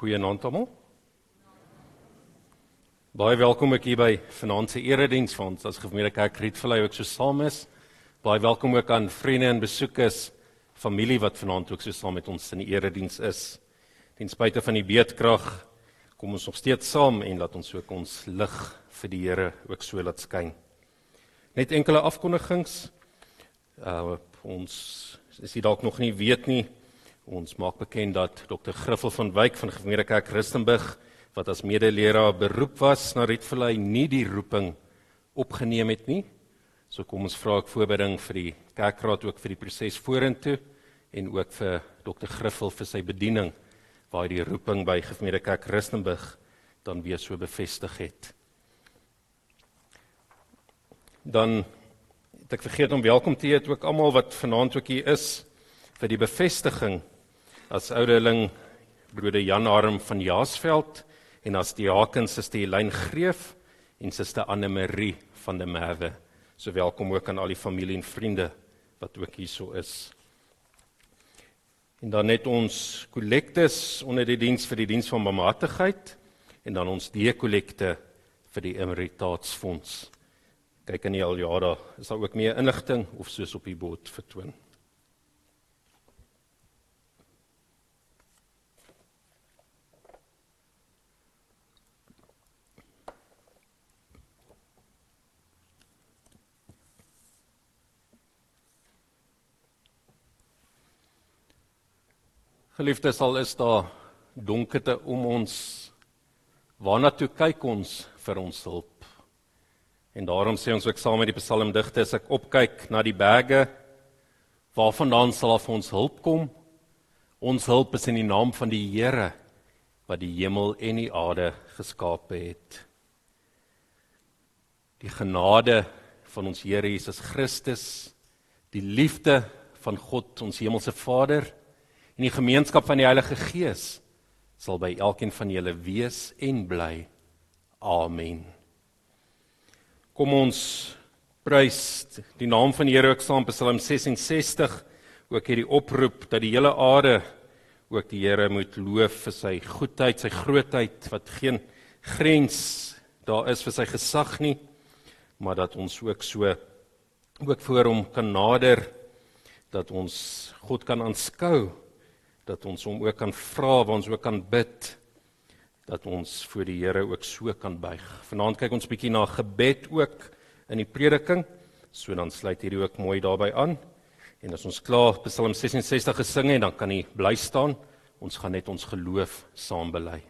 Goeienaand almal. Baie welkom ek hier by vanaand se erediens van ons as Gemeente Kerk Rietvlei ook so saam is. Baie welkom ook aan vriende en besoekers, familie wat vanaand ook so saam met ons in die erediens is. Ten spyte van die beedkrag kom ons nog steeds saam en laat ons ook ons lig vir die Here ook so laat skyn. Net enkele afkondigings. Uh ons is dit dalk nog nie weet nie. Ons maak bekend dat Dr. Griffel van Wyk van Gemeente Kerk Rustenburg wat as medeleraar beroep was na Rietvlei nie die roeping opgeneem het nie. So kom ons vra ek voorbereiding vir die kerkraad ook vir die proses vorentoe en ook vir Dr. Griffel vir sy bediening waar hy die roeping by Gemeente Kerk Rustenburg dan weer so bevestig het. Dan het ek vergeet om welkom te heet ook almal wat vanaand ook hier is vir die bevestiging as ouderling broeder Jan Arm van Jaasveld en as diaken Suster Helene Greef en Suster Anne Marie van der Merwe. So welkom ook aan al die familie en vriende wat ook hierso is. En dan net ons kollektes onder die diens vir die diens van barmhartigheid en dan ons deekollekte vir die emeritaatsfonds. Kyk in die al jare is daar ook meer inligting of soos op die bord vertoon. Geliefdes, al is daar donkerte om ons, waarna toe kyk ons vir ons hulp? En daarom sê ons ook saam met die psalmdigter, as ek opkyk na die berge, waarvandaan sal af ons hulp kom? Ons hulp is in die naam van die Here wat die hemel en die aarde geskaap het. Die genade van ons Here Jesus Christus, die liefde van God, ons hemelse Vader, en die gemeenskap van die Heilige Gees sal by elkeen van julle wees en bly. Amen. Kom ons prys die naam van die Here ook saam Psalm 66 ook hierdie oproep dat die hele aarde ook die Here moet loof vir sy goedheid, sy grootheid wat geen grens daar is vir sy gesag nie, maar dat ons ook so ook voor hom kan nader dat ons God kan aanskou dat ons hom ook kan vra, waar ons ook kan bid dat ons voor die Here ook so kan buig. Vanaand kyk ons bietjie na gebed ook in die prediking. So dan sluit hierdie ook mooi daarbey aan. En as ons klaar Psalm 66 gesing het, dan kan jy bly staan. Ons gaan net ons geloof saam bely.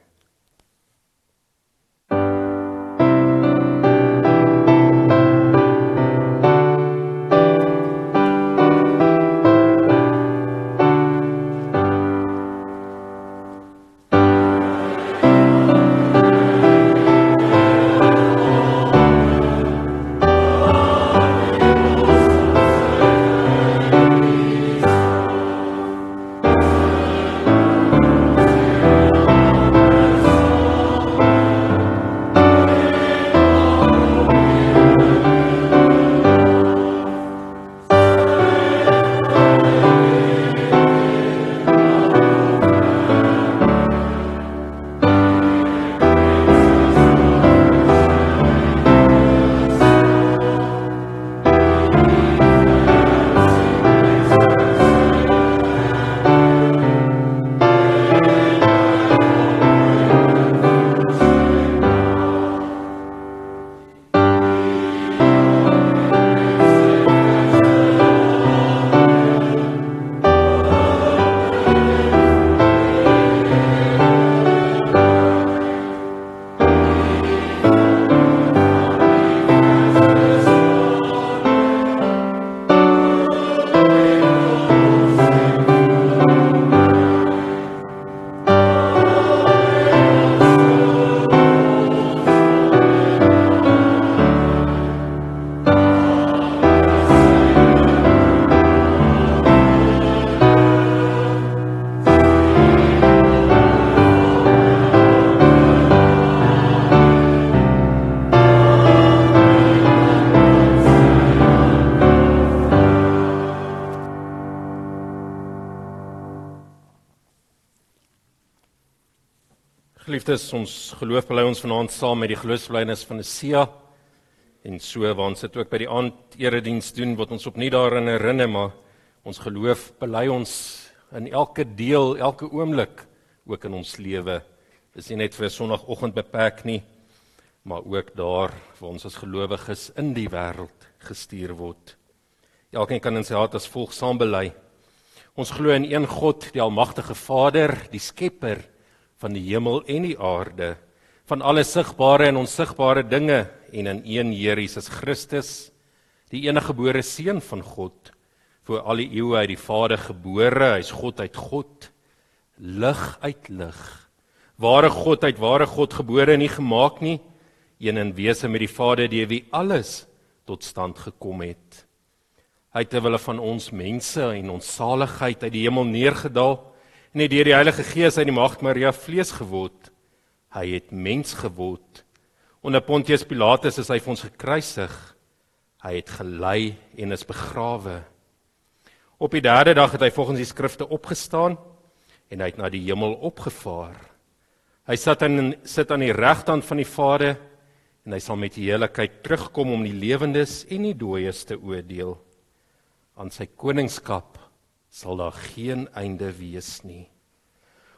Geliefdes, ons geloof bely ons vanaand saam met die geloofsbelijdenis van Sia. En so waar ons dit ook by die aand erediens doen, word ons opnuut daarin herinner, maar ons geloof bely ons in elke deel, elke oomblik ook in ons lewe. Dis nie net vir Sondagoggend beperk nie, maar ook daar waar ons as gelowiges in die wêreld gestuur word. Elkeen kan in sy hart as volg saam bely. Ons glo in een God, die almagtige Vader, die Skepper van die hemel en die aarde, van alle sigbare en onsigbare dinge en in een Here Jesus Christus, die enige gebore seun van God, voor al die eeue uit die Vader gebore, hy's God uit God, lig uit lig. Ware God uit ware God gebore en nie gemaak nie, een in wese met die Vader deur wie alles tot stand gekom het. Hy het terwyl van ons mense en ons saligheid uit die hemel neergedaal en het deur die Heilige Gees uit die Maagd Maria vlees geword. Hy het mens geword. Onder Pontius Pilatus is hy vir ons gekruisig. Hy het gelei en is begrawe. Op die derde dag het hy volgens die skrifte opgestaan en hy het na die hemel opgevaar. Hy sit aan sit aan die regterkant van die Vader en hy sal met die heiligheid terugkom om die lewendes en die dooies te oordeel. Aan sy koningskap sal daar geen einde wees nie.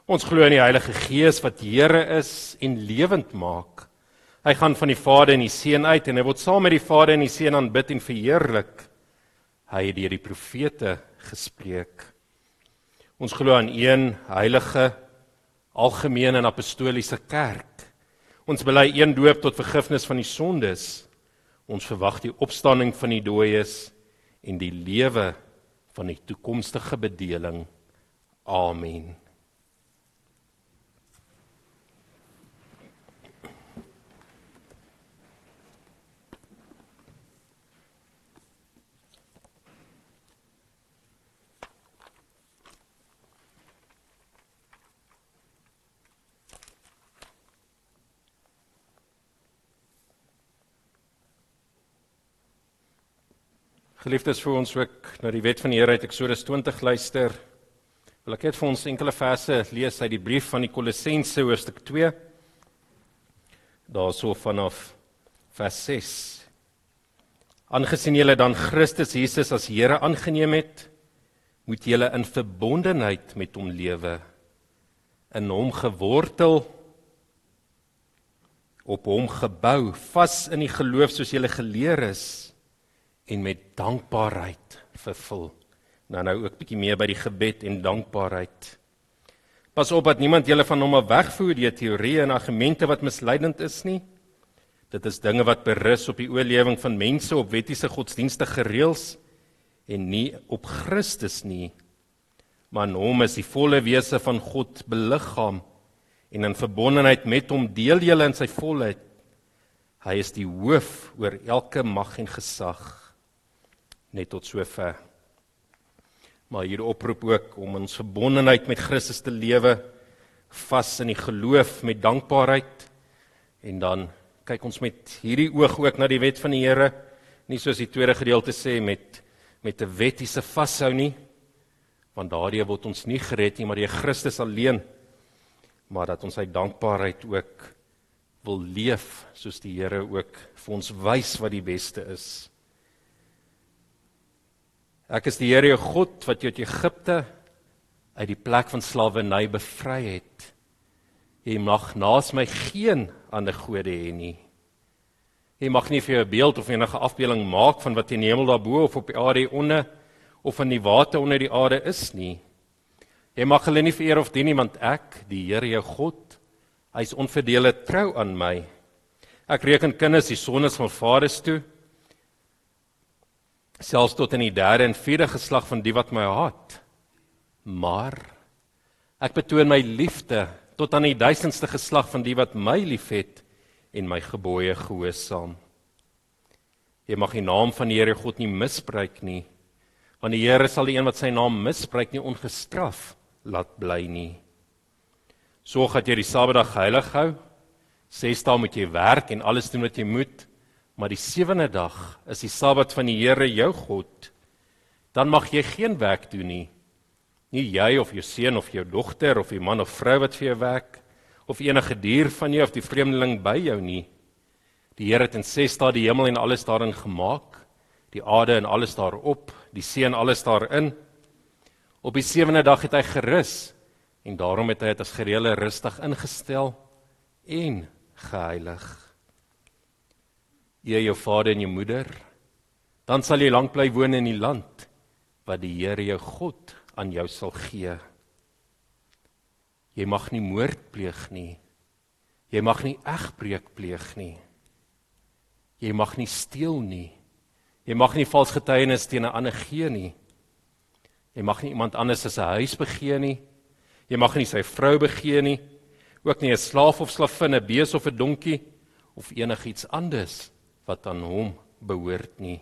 Ons glo in die Heilige Gees wat Here is en lewend maak. Hy gaan van die Vader en die Seun uit en hy word saam met die Vader en die Seun aanbid en verheerlik. Hy het deur die profete gespreek. Ons glo aan een heilige algemene en apostoliese kerk. Ons bely een doop tot vergifnis van die sondes. Ons verwag die opstanding van die dooies en die lewe van die toekomstige bedeling. Amen. Geliefdes vir ons ook na die wet van die Here uit Eksodus 20 luister. Wil ek net vir ons enkele verse lees uit die brief van die Kolossense hoofstuk 2. Daarso vanaf vers 6. Aangesien julle dan Christus Jesus as Here aangeneem het, moet julle in verbondenheid met hom lewe. In hom gewortel op hom gebou, vas in die geloof soos julle geleer is en met dankbaarheid vervul. Nou nou ook bietjie meer by die gebed en dankbaarheid. Pas op dat niemand julle van hom af wegvoer deur teorieë en argumente wat misleidend is nie. Dit is dinge wat berus op die oorlewing van mense op wettiese godsdienstige reëls en nie op Christus nie. Maar in hom is die volle wese van God beliggaam en in verbondenheid met hom deel julle in sy volheid. Hy is die hoof oor elke mag en gesag net tot sover. Maar hier oproep ook om ons verbondenheid met Christus te lewe vas in die geloof met dankbaarheid en dan kyk ons met hierdie oog ook na die wet van die Here nie soos die tweede gedeelte sê met met 'n wettiese vashou nie want daardie word ons nie gered nie maar deur Christus alleen maar dat ons uit dankbaarheid ook wil leef soos die Here ook vir ons wys wat die beste is. Ek is die Here jou God wat jou uit Egipte uit die plek van slawerny bevry het. Jy mag naas my geen ander gode hê nie. Jy mag nie vir jou beeld of enige afbeelding maak van wat in die hemel daarbo of op die aarde onder of in die water onder die aarde is nie. Jy mag hulle nie vereer of dien nie want ek, die Here jou God, hy's onverdeelde trou aan my. Ek reken kinders die sondes van vaders toe selfs tot in die derde en vierde geslag van die wat my haat. Maar ek betoon my liefde tot aan die duisendste geslag van die wat my liefhet en my gebooie gehoorsaam. Jy mag die naam van die Here God nie misbruik nie, want die Here sal die een wat sy naam misbruik nie ongestraf laat bly nie. Sorg dat jy die Saterdag heilig hou. Ses dae moet jy werk en alles doen wat jy moet. Maar die sewende dag is die Sabbat van die Here jou God. Dan mag jy geen werk doen nie. Nie jy of jou seun of jou dogter of die man of vrou wat vir jou werk of enige dier van jou of die vreemdeling by jou nie. Die Here het in 6 dae die hemel en alles daarin gemaak, die aarde en alles daarop, die see en alles daarin. Op die sewende dag het hy gerus en daarom het hy dit as gereelde rustig ingestel en geheilig. Jy jou vader en jou moeder, dan sal jy lank bly woon in die land wat die Here jou God aan jou sal gee. Jy mag nie moord pleeg nie. Jy mag nie egbreek pleeg nie. Jy mag nie steel nie. Jy mag nie vals getuienis teen 'n ander gee nie. Jy mag nie iemand anders as 'n huis begee nie. Jy mag nie sy vrou begee nie. Ook nie 'n slaaf of slavin, 'n bees of 'n donkie of enigiets anders wat aan hom behoort nie.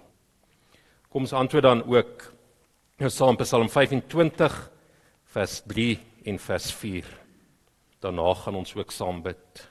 Kom ons antwoord dan ook nou saam Psalm 25 vers 3 en vers 4 daarna gaan ons ook saam bid.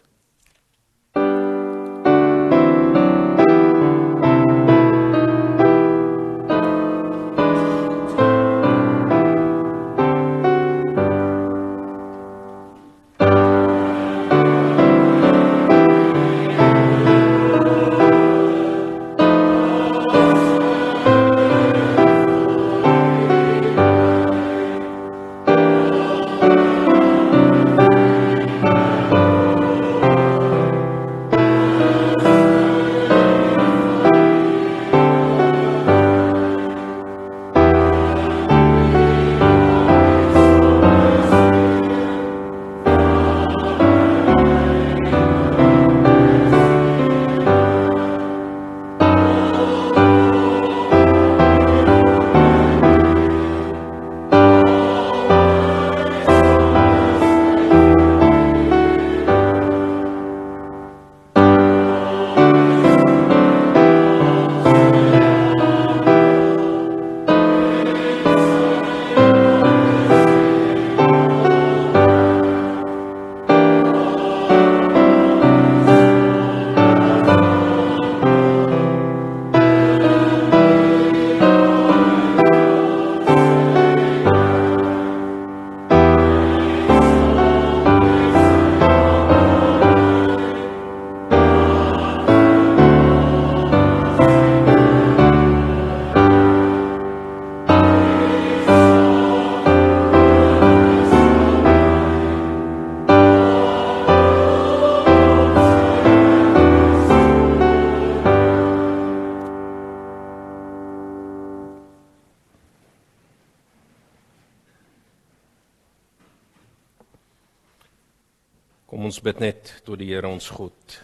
Bid net tot die Here ons God.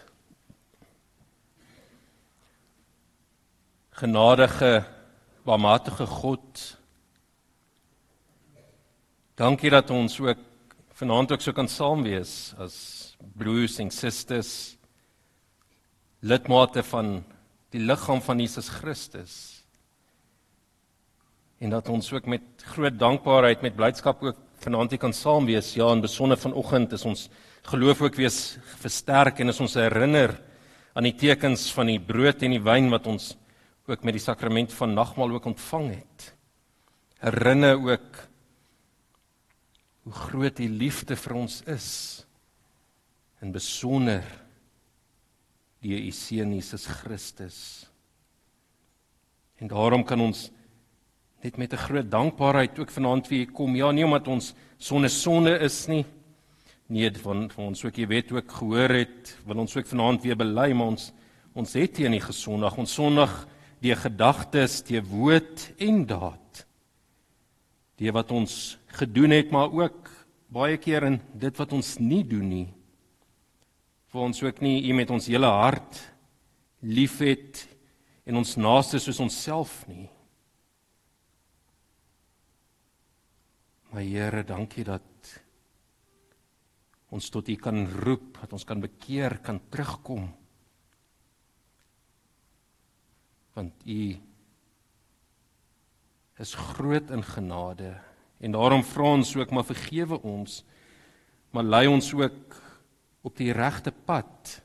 Genadige, barmhartige God. Dankie dat ons ook vanaand ook so kan saam wees as broers en susters lidmate van die liggaam van Jesus Christus. En dat ons ook met groot dankbaarheid met blydskap ook vanaand hier kan saam wees. Ja, in besonder vanoggend is ons geloof ook weer versterk en is ons herinner aan die tekens van die brood en die wyn wat ons ook met die sakrament van nagmaal ook ontvang het. Herinner ook hoe groot die liefde vir ons is en besonder die u seun Jesus Christus. En daarom kan ons net met 'n groot dankbaarheid ook vanaand weer kom. Ja, nie omdat ons sonne sonde is nie, nie van van ons ook jy weet ook gehoor het wil ons ook vanaand weer bely maar ons ons het teen die gesondag ons sondig die gedagtes die woord en daad. Die wat ons gedoen het maar ook baie keer in dit wat ons nie doen nie. Vir ons ook nie u met ons hele hart liefhet en ons naaste soos onsself nie. My Here dankie dat ons tot U kan roep, dat ons kan bekeer, kan terugkom. Want U is groot in genade en daarom vra ons ook maar vergewe ons, maar lei ons ook op die regte pad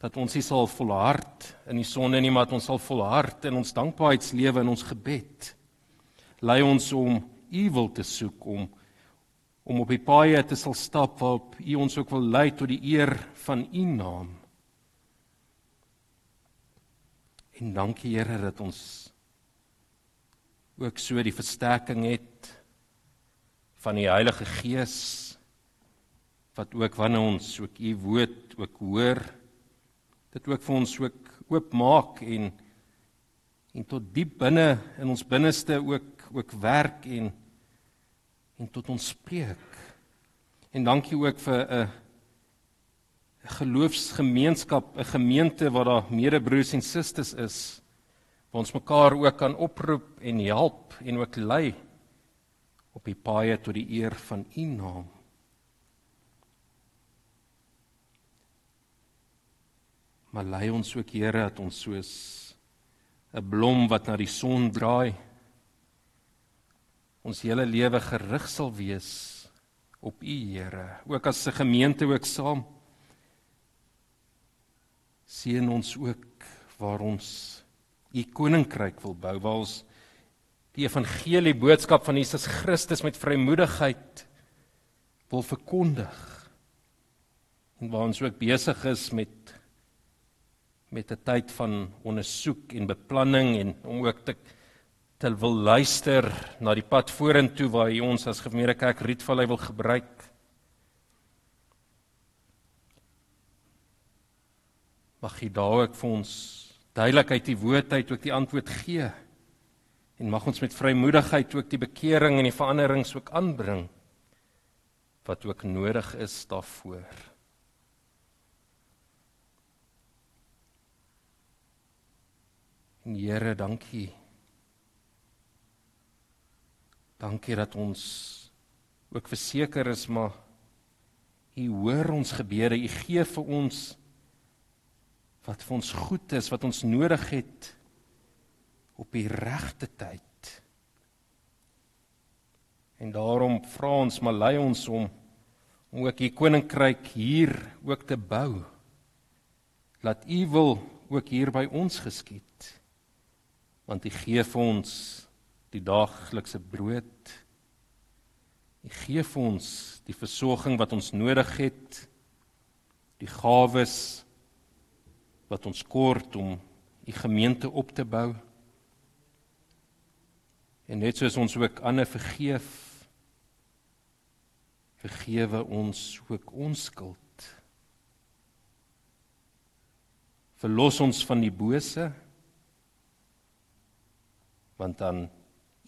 dat ons nie sal volhard in die sonde nie, maar dat ons sal volhard in ons dankbaarheidslewe en ons gebed. Lei ons om U wil te soek om om op die paaie te sal stap waarop U ons ook wil lei tot die eer van U naam. En dankie Here dat ons ook so die versterking het van die Heilige Gees wat ook wanneer ons ook U woord ook hoor dit ook vir ons ook oopmaak en en tot diep binne in ons binneste ook ook werk en en tot ons spreek. En dankie ook vir 'n geloofsgemeenskap, 'n gemeente waar daar medebroers en susters is waar ons mekaar ook kan oproep en help en ook lei op die paaie tot die eer van U naam. Maar lei ons ook Here dat ons soos 'n blom wat na die son draai ons hele lewe gerig sal wees op U Here. Ook as 'n gemeente ook saam. Sien ons ook waar ons U koninkryk wil bou waar ons die evangelie boodskap van Jesus Christus met vrymoedigheid wil verkondig. En waar ons ook besig is met met 'n tyd van ondersoek en beplanning en om ook te te wil luister na die pad vorentoe waar hy ons as gemeente kerk Rietvallei wil gebruik. Mag hy daar ook vir ons duidelikheid die woord uit ook die antwoord gee. En mag ons met vrymoedigheid ook die bekering en die veranderings ook aanbring wat ook nodig is daarvoor. En Here, dankie. Dankie dat ons ook verseker is maar U hoor ons gebede. U gee vir ons wat vir ons goed is, wat ons nodig het op die regte tyd. En daarom vra ons maar lei ons om om ook U koninkryk hier ook te bou. Laat U wil ook hier by ons geskied want U gee vir ons die daaglikse brood. U gee vir ons die versorging wat ons nodig het, die gawes wat ons kort om U gemeente op te bou. En net soos ons ook ander vergeef, vergewe ons ook ons skuld. Verlos ons van die bose want dan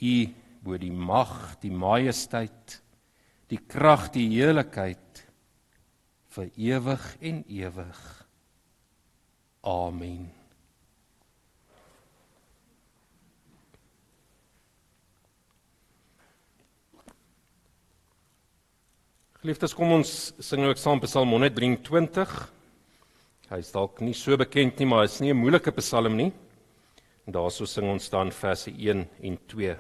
u bo die mag, die majesteit, die krag, die heiligheid vir ewig en ewig. Amen. Geliefdes, kom ons sing nou saam Psalm 123. Hy is dalk nie so bekend nie, maar hy is nie 'n moeilike Psalm nie. Daarso sing ons dan verse 1 en 2.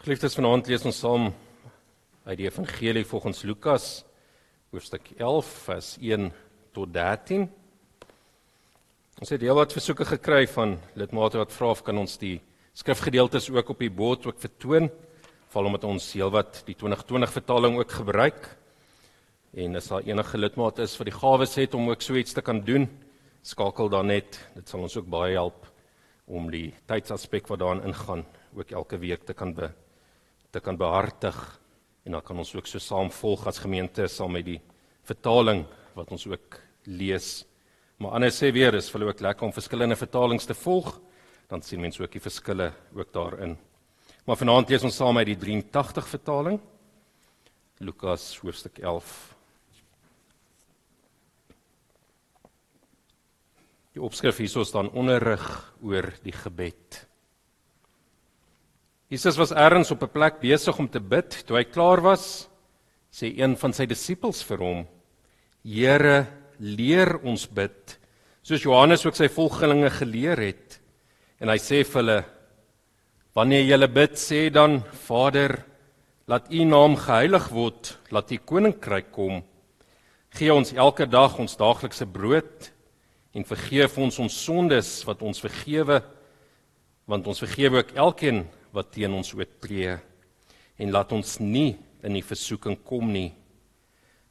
Geliefdes vanaand lees ons saam uit die Evangelie volgens Lukas hoofstuk 11 vers 1 tot 13. Ons het heelwat versoeke gekry van lidmate wat vra of kan ons die skrifgedeeltes ook op die bord ook vertoon, veral omdat ons heelwat die 2020 vertaling ook gebruik. En as daar enige lidmate is wat die gawes het om ook so iets te kan doen, skakel dan net. Dit sal ons ook baie help om die tydsaspek wat daarin ingaan ook elke week te kan be te kan behartig en dan kan ons ook so saam volg as gemeente saam met die vertaling wat ons ook lees. Maar anders sê weer, is vir ook lekker om verskillende vertalings te volg, dan sien mense ook die verskille ook daarin. Maar vanaand lees ons saam uit die 83 vertaling. Lukas hoofstuk 11. Die opskrif hierso staan onderrig oor die gebed. Jesus was ergens op 'n plek besig om te bid. Toe hy klaar was, sê een van sy disippels vir hom: "Here, leer ons bid, soos Johannes ook sy volgelinge geleer het." En hy sê vir hulle: "Wanneer julle bid, sê dan: Vader, laat U naam geheilig word, laat U koninkryk kom. Gee ons elke dag ons daaglikse brood en vergeef ons ons sondes wat ons vergewe, want ons vergewe ook elkeen wat teen ons oortree en laat ons nie in die versoeking kom nie.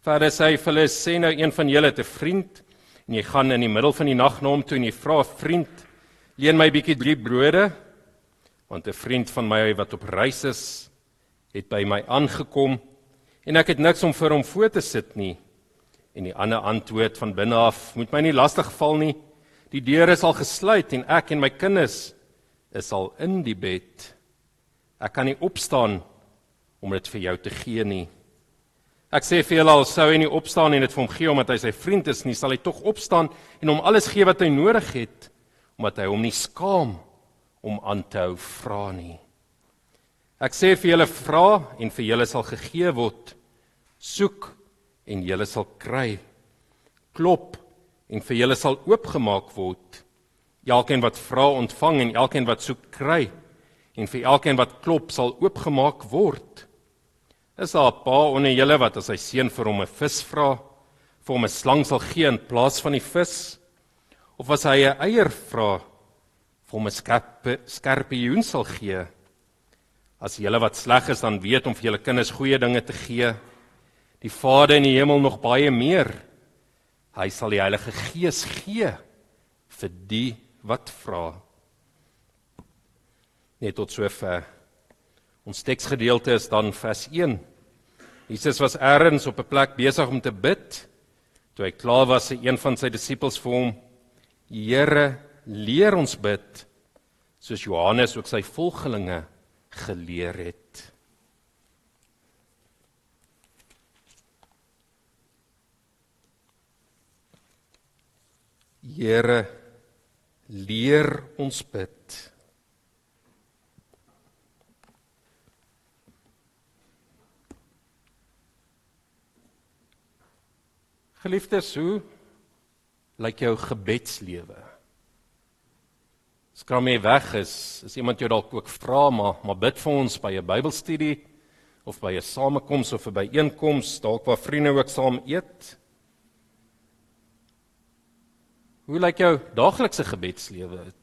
Verder sê hy vir hulle sê nou een van julle 'n vriend en jy gaan in die middel van die nag na hom toe en jy vra vriend leen my bietjie drie brode want 'n vriend van my wat op reis is het by my aangekom en ek het niks om vir hom voor te sit nie. En die ander antwoord van binne af moet my nie lastig val nie. Die deure is al gesluit en ek en my kinders is al in die bed Ek kan nie opstaan om dit vir jou te gee nie. Ek sê vir julle al sou hy nie opstaan en dit vir hom gee omdat hy sy vriend is nie, sal hy tog opstaan en hom alles gee wat hy nodig het omdat hy hom nie skaam om aan te hou vra nie. Ek sê vir julle vra en vir julle sal gegee word. Soek en julle sal kry. Klop en vir julle sal oopgemaak word. Elkeen wat vra ontvang en elkeen wat soek kry en vir elkeen wat klop sal oopgemaak word. Is daar 'n pa onder julle wat as sy seun vir hom 'n vis vra, vir hom 'n slang sal gee in plaas van die vis? Of as hy 'n eier vra, vir hom 'n skerp skorpioen sal gee? As julle wat sleg is dan weet om vir julle kinders goeie dinge te gee, die Vader in die hemel nog baie meer. Hy sal die Heilige Gees gee vir die wat vra net tot sover. Ons teksgedeelte is dan vers 1. Jesus was eers op 'n plek besig om te bid. Toe hy klaar was, sê een van sy disippels vir hom: "Here, leer ons bid soos Johannes ook sy volgelinge geleer het." Here, leer ons bid. Geliefdes, hoe lyk jou gebedslewe? Skram jy weg is, is iemand jou dalk ook vra maar maar bid vir ons by 'n Bybelstudie of by 'n samekoms of 'n byeenkoms, dalk waar vriende ook saam eet? Hoe lyk jou daaglikse gebedslewe?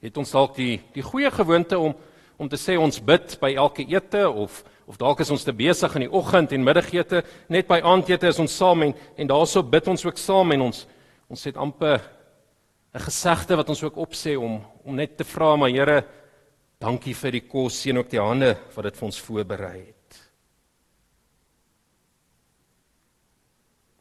Het ons dalk die die goeie gewoonte om om te sê ons bid by elke ete of of dalk is ons te besig in die oggend en middagete, net by aandete is ons saam en en daarso bid ons ook saam en ons ons het amper 'n gesegde wat ons ook opsê om om net te vra maar Here, dankie vir die kos, seën ook die hande wat dit vir ons voorberei het.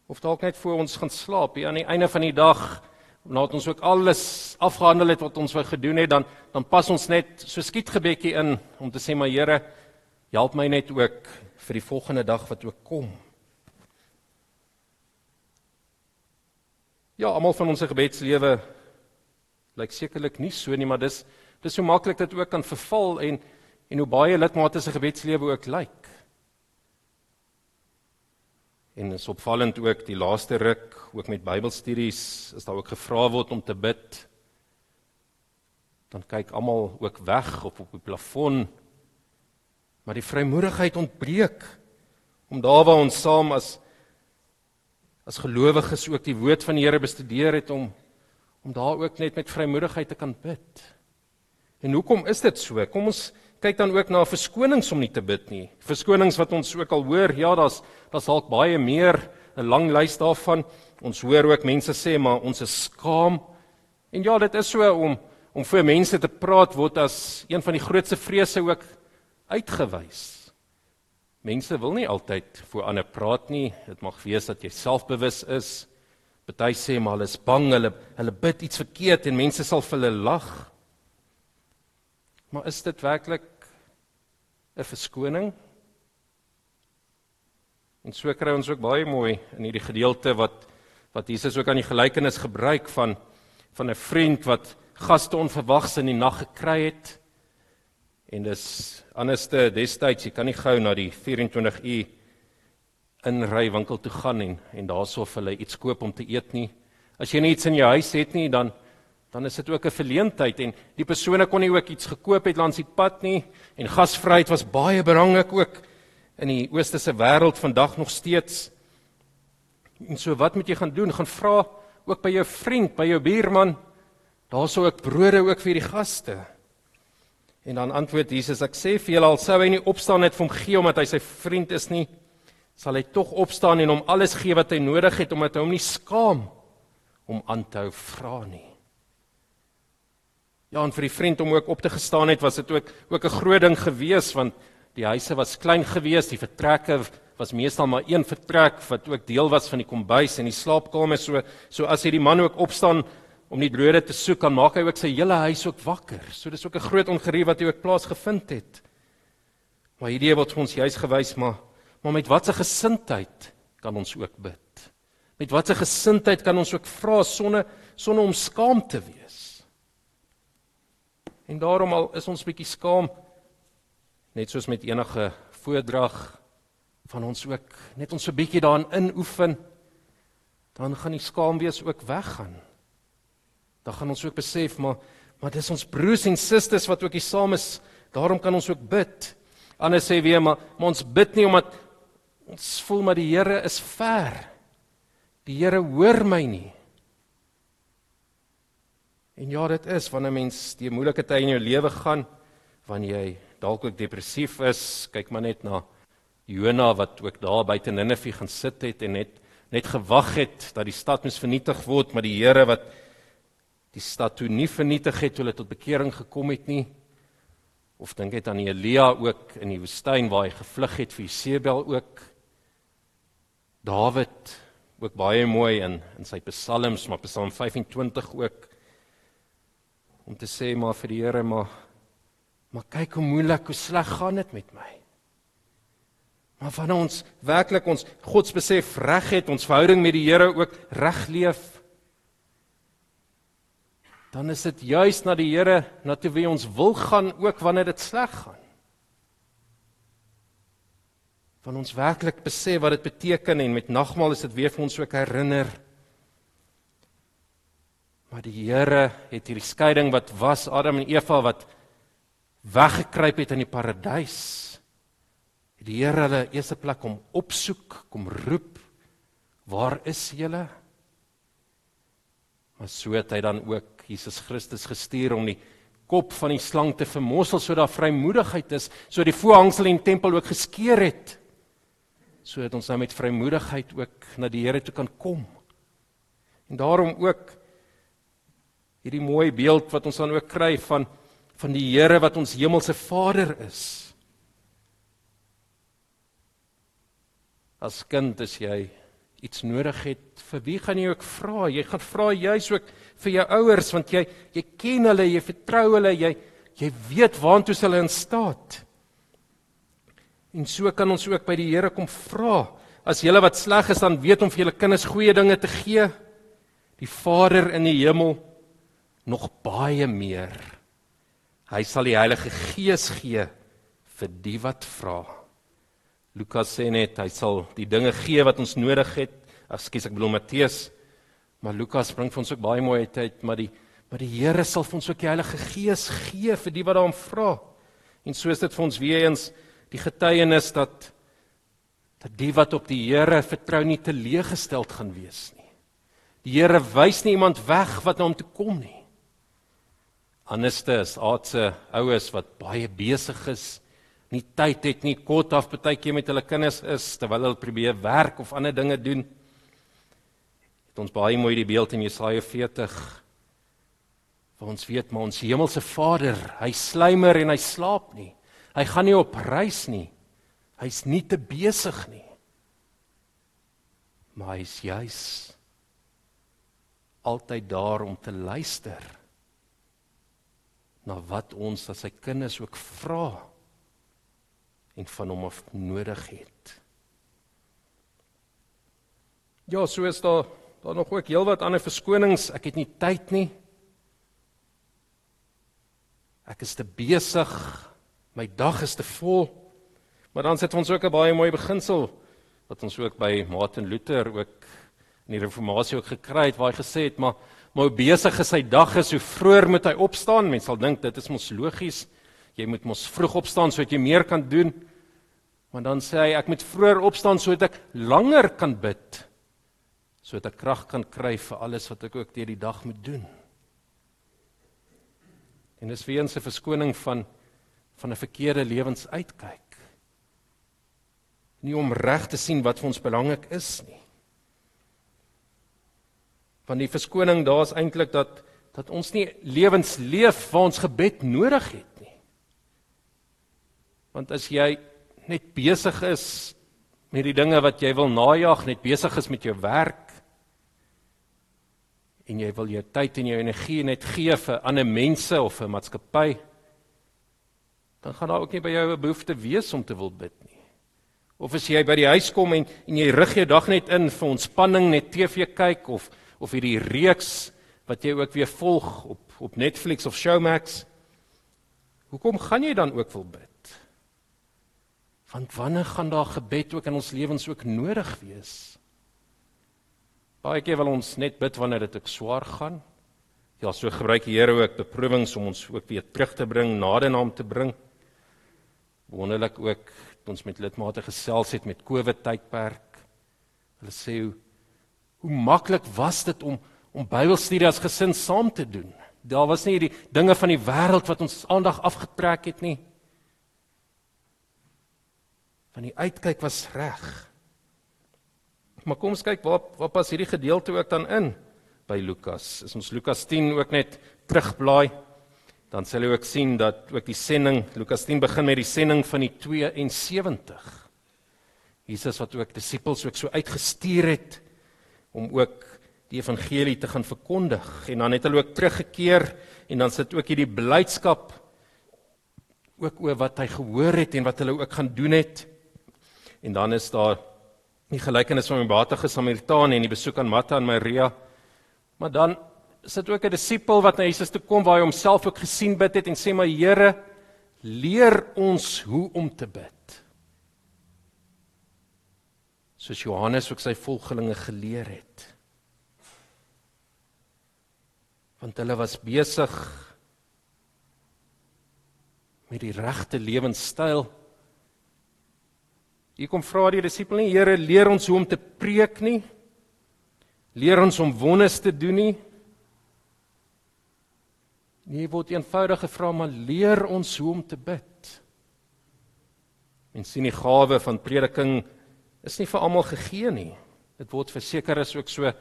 Of dalk net voor ons gaan slaap, hier aan die einde van die dag nadat ons ook alles afgehandel het wat ons wou gedoen het, dan dan pas ons net so skietgebedjie in om te sê maar Here, help my net ook vir die volgende dag wat ook kom. Ja, almal van ons gebedslewe lyk sekerlik nie so nie, maar dis dis so maklik dat ook kan verval en en hoe baie lidmate se gebedslewe ook lyk. En is opvallend ook die laaste ruk ook met Bybelstudies is daar ook gevra word om te bid. Dan kyk almal ook weg op op die plafon Maar die vrymoedigheid ontbreek om daar waar ons saam as as gelowiges ook die woord van die Here bestudeer het om om daar ook net met vrymoedigheid te kan bid. En hoekom is dit so? Kom ons kyk dan ook na verskonings om nie te bid nie. Verskonings wat ons ook al hoor, ja, daar's daar's dalk baie meer 'n lang lys daarvan. Ons hoor ook mense sê maar ons is skaam. En ja, dit is so om om voor mense te praat word as een van die grootste vrese ook uitgewys. Mense wil nie altyd voor ander praat nie. Dit mag wees dat jy selfbewus is. Party sê maar hulle is bang, hulle hulle bid iets verkeerd en mense sal vir hulle lag. Maar is dit werklik 'n verskoning? En so kry ons ook baie mooi in hierdie gedeelte wat wat Jesus ook aan die gelykenis gebruik van van 'n vriend wat gaste onverwags in die nag gekry het. En dis anderste destyds, jy kan nie gou na die 24 uur inry winkel toe gaan en en daarso vir hulle iets koop om te eet nie. As jy niks in jou huis het nie, dan dan is dit ook 'n verleentheid en die persone kon nie ook iets gekoop het langs die pad nie en gasvryheid was baie belangrik ook in die oosterse wêreld vandag nog steeds. En so wat moet jy gaan doen? Gaan vra ook by jou vriend, by jou buurman. Daar sou ook brode ook vir die gaste. En dan antwoord Jesus: Ek sê vir julle al sou hy nie opstaan net vir hom gee omdat hy sy vriend is nie, sal hy tog opstaan en hom alles gee wat hy nodig het omdat hy hom nie skaam om aan te hou vra nie. Ja, en vir die vriend om ook op te gestaan het, was dit ook ook 'n groot ding gewees want die huise was klein gewees, die vertrekke was meestal maar een vertrek wat ook deel was van die kombuis en die slaapkamer so so as hy die man ook opstaan om die brode te soek, dan maak hy ook sy hele huis ook wakker. So dis ook 'n groot ongerief wat hy ook plaas gevind het. Maar hierdie word ons juis gewys maar maar met watter gesindheid kan ons ook bid? Met watter gesindheid kan ons ook vra sonder sonder om skaam te wees? En daarom al is ons bietjie skaam net soos met enige voordrag van ons ook net ons so bietjie daarin inoefen dan gaan die skaam wees ook weggaan. Dan gaan ons ook besef maar maar dis ons broers en susters wat ook hier saam is. Daarom kan ons ook bid. Anders sê weer maar, maar ons bid nie omdat ons voel maar die Here is ver. Die Here hoor my nie. En ja, dit is wanneer mens die moeilike tye in jou lewe gaan, wanneer jy dalk ook depressief is, kyk maar net na Jona wat ook daar buite Ninive gaan sit het en net net gewag het dat die stad moes vernietig word, maar die Here wat die stad toe nie vernietig het toe hulle tot bekering gekom het nie. Of dink dit aan Elia ook in die woestyn waar hy gevlug het vir Jezebel ook. Dawid ook baie mooi in in sy psalms, maar Psalm 25 ook om te sê maar vir die Here maar maar kyk hoe moeilik hoe sleg gaan dit met my. Maar wanneer ons werklik ons godsbesef reg het, ons verhouding met die Here ook reg leef, dan is dit juis na die Here na toe wie ons wil gaan ook wanneer dit sleg gaan. Van ons werklik besef wat dit beteken en met nagmaal is dit weer vir ons ook herinner Maar die Here het hierdie skeiding wat was Adam en Eva wat weggekruip het in die paradys. Het die Here hulle eerste plek om opsoek, kom roep. Waar is julle? Maar so het hy dan ook Jesus Christus gestuur om die kop van die slang te vermossel sodat daar vrymoedigheid is, sodat die voorhangsel in die tempel ook geskeur het. Sodat ons nou met vrymoedigheid ook na die Here toe kan kom. En daarom ook hierdie mooi beeld wat ons dan ook kry van van die Here wat ons hemelse Vader is. As kind as jy iets nodig het, vir wie gaan jy ook vra? Jy gaan vra juis ook vir jou ouers want jy jy ken hulle, jy vertrou hulle, jy jy weet waantoe hulle in staat. En so kan ons ook by die Here kom vra. As jy wat sleg is, dan weet om vir julle kinders goeie dinge te gee. Die Vader in die hemel nog baie meer. Hy sal die Heilige Gees gee vir die wat vra. Lukas sê net hy sal die dinge gee wat ons nodig het. Ekskuus, ek bedoel Matteus. Maar Lukas bring vir ons ook baie mooi uit, maar die maar die Here sal vir ons ook die Heilige Gees gee vir die wat daarom vra. En so is dit vir ons weer eens die getuienis dat dat die wat op die Here vertrou nie teleeggesteld gaan wees nie. Die Here wys nie iemand weg wat na hom toe kom nie. Anderste is aardse oues wat baie besig is, nie tyd het nie, kort af partykeer met hulle kinders is terwyl hulle probeer werk of ander dinge doen. Het ons baie mooi die beeld in Jesaja 40 waar ons weet maar ons hemelse Vader, hy slymer en hy slaap nie. Hy gaan nie op reis nie. Hy's nie te besig nie. Maar hy's juis altyd daar om te luister na wat ons as sy kinders ook vra en van hom af nodig het. Ja, so is daar daar nog ook heelwat ander verskonings. Ek het nie tyd nie. Ek is te besig. My dag is te vol. Maar dan sit ons ook 'n baie mooi beginsel wat ons ook by Martin Luther ook in die reformatie ook gekry het waar hy gesê het maar maar hoe besig is sy dag is hoe vroeër moet hy opstaan mense sal dink dit is mos logies jy moet mos vroeg opstaan sodat jy meer kan doen maar dan sê hy ek moet vroeër opstaan sodat ek langer kan bid sodat ek krag kan kry vir alles wat ek ook deur die dag moet doen en dis weer 'n verskoning van van 'n verkeerde lewensuitkyk nie om reg te sien wat vir ons belangrik is nie. Van die verskoning daar's eintlik dat dat ons nie lewens leef waar ons gebed nodig het. Want as jy net besig is met die dinge wat jy wil najag, net besig is met jou werk en jy wil jou tyd en jou energie net gee vir ander mense of vir maatskappy, dan gaan daar ook nie by jou 'n behoefte wees om te wil bid nie. Of as jy by die huis kom en en jy rig jou dag net in vir ontspanning, net TV kyk of of hierdie reeks wat jy ook weer volg op op Netflix of Showmax. Hoekom gaan jy dan ook wil bid? Want wanneer gaan daar gebed ook in ons lewens ook nodig wees? Baie keer wil ons net bid wanneer dit ek swaar gaan. Ja, so gebruik die Here ook beproewings om ons ook weer terug te bring, nader na hom te bring. Wonderlik ook ons met lidmate gesels het met COVID tydperk. Hulle sê hoe hoe maklik was dit om om Bybelstudie as gesin saam te doen. Daar was nie hierdie dinge van die wêreld wat ons aandag afgetrek het nie. Van die uitkyk was reg. Maar kom ons kyk waar waar pas hierdie gedeelte ook dan in by Lukas. Is ons Lukas 10 ook net terugblaai dan sal jy ook sien dat ook die sending Lukas 10 begin met die sending van die 72. Jesus wat ook disippels ook so uitgestuur het om ook die evangelie te gaan verkondig en dan het hulle ook teruggekeer en dan sit ook hierdie blydskap ook oor wat hy gehoor het en wat hulle ook gaan doen het. En dan is daar die gelykenis van die batige Samaritaan en die besoek aan Martha en Maria. Maar dan sit ook 'n disipel wat na Jesus toe kom waar hy homself ook gesien bid het en sê maar Here leer ons hoe om te bid. Soos Johannes ook sy volgelinge geleer het. Want hulle was besig met die regte lewenstyl. Hier kom vra die disipel nie Here leer ons hoe om te preek nie. Leer ons om wonders te doen nie. Nee, word eenvoudig gevra maar leer ons hoe om te bid. Mens sien die gawe van prediking is nie vir almal gegee nie. Dit word verseker is ook so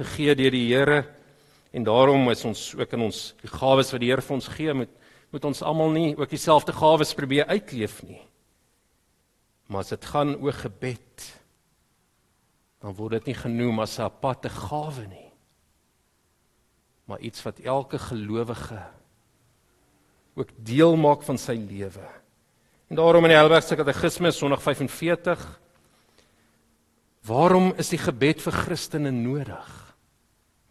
gegee deur die Here en daarom is ons ook in ons die gawes wat die Here vir ons gee moet moet ons almal nie ook dieselfde gawes probeer uitleef nie. Maar as dit gaan oor gebed dan word dit nie genoem as 'n aparte gawe nie maar iets wat elke gelowige ook deel maak van sy lewe. En daarom in die Helbergse Katekismes Sondag 45 Waarom is die gebed vir Christene nodig?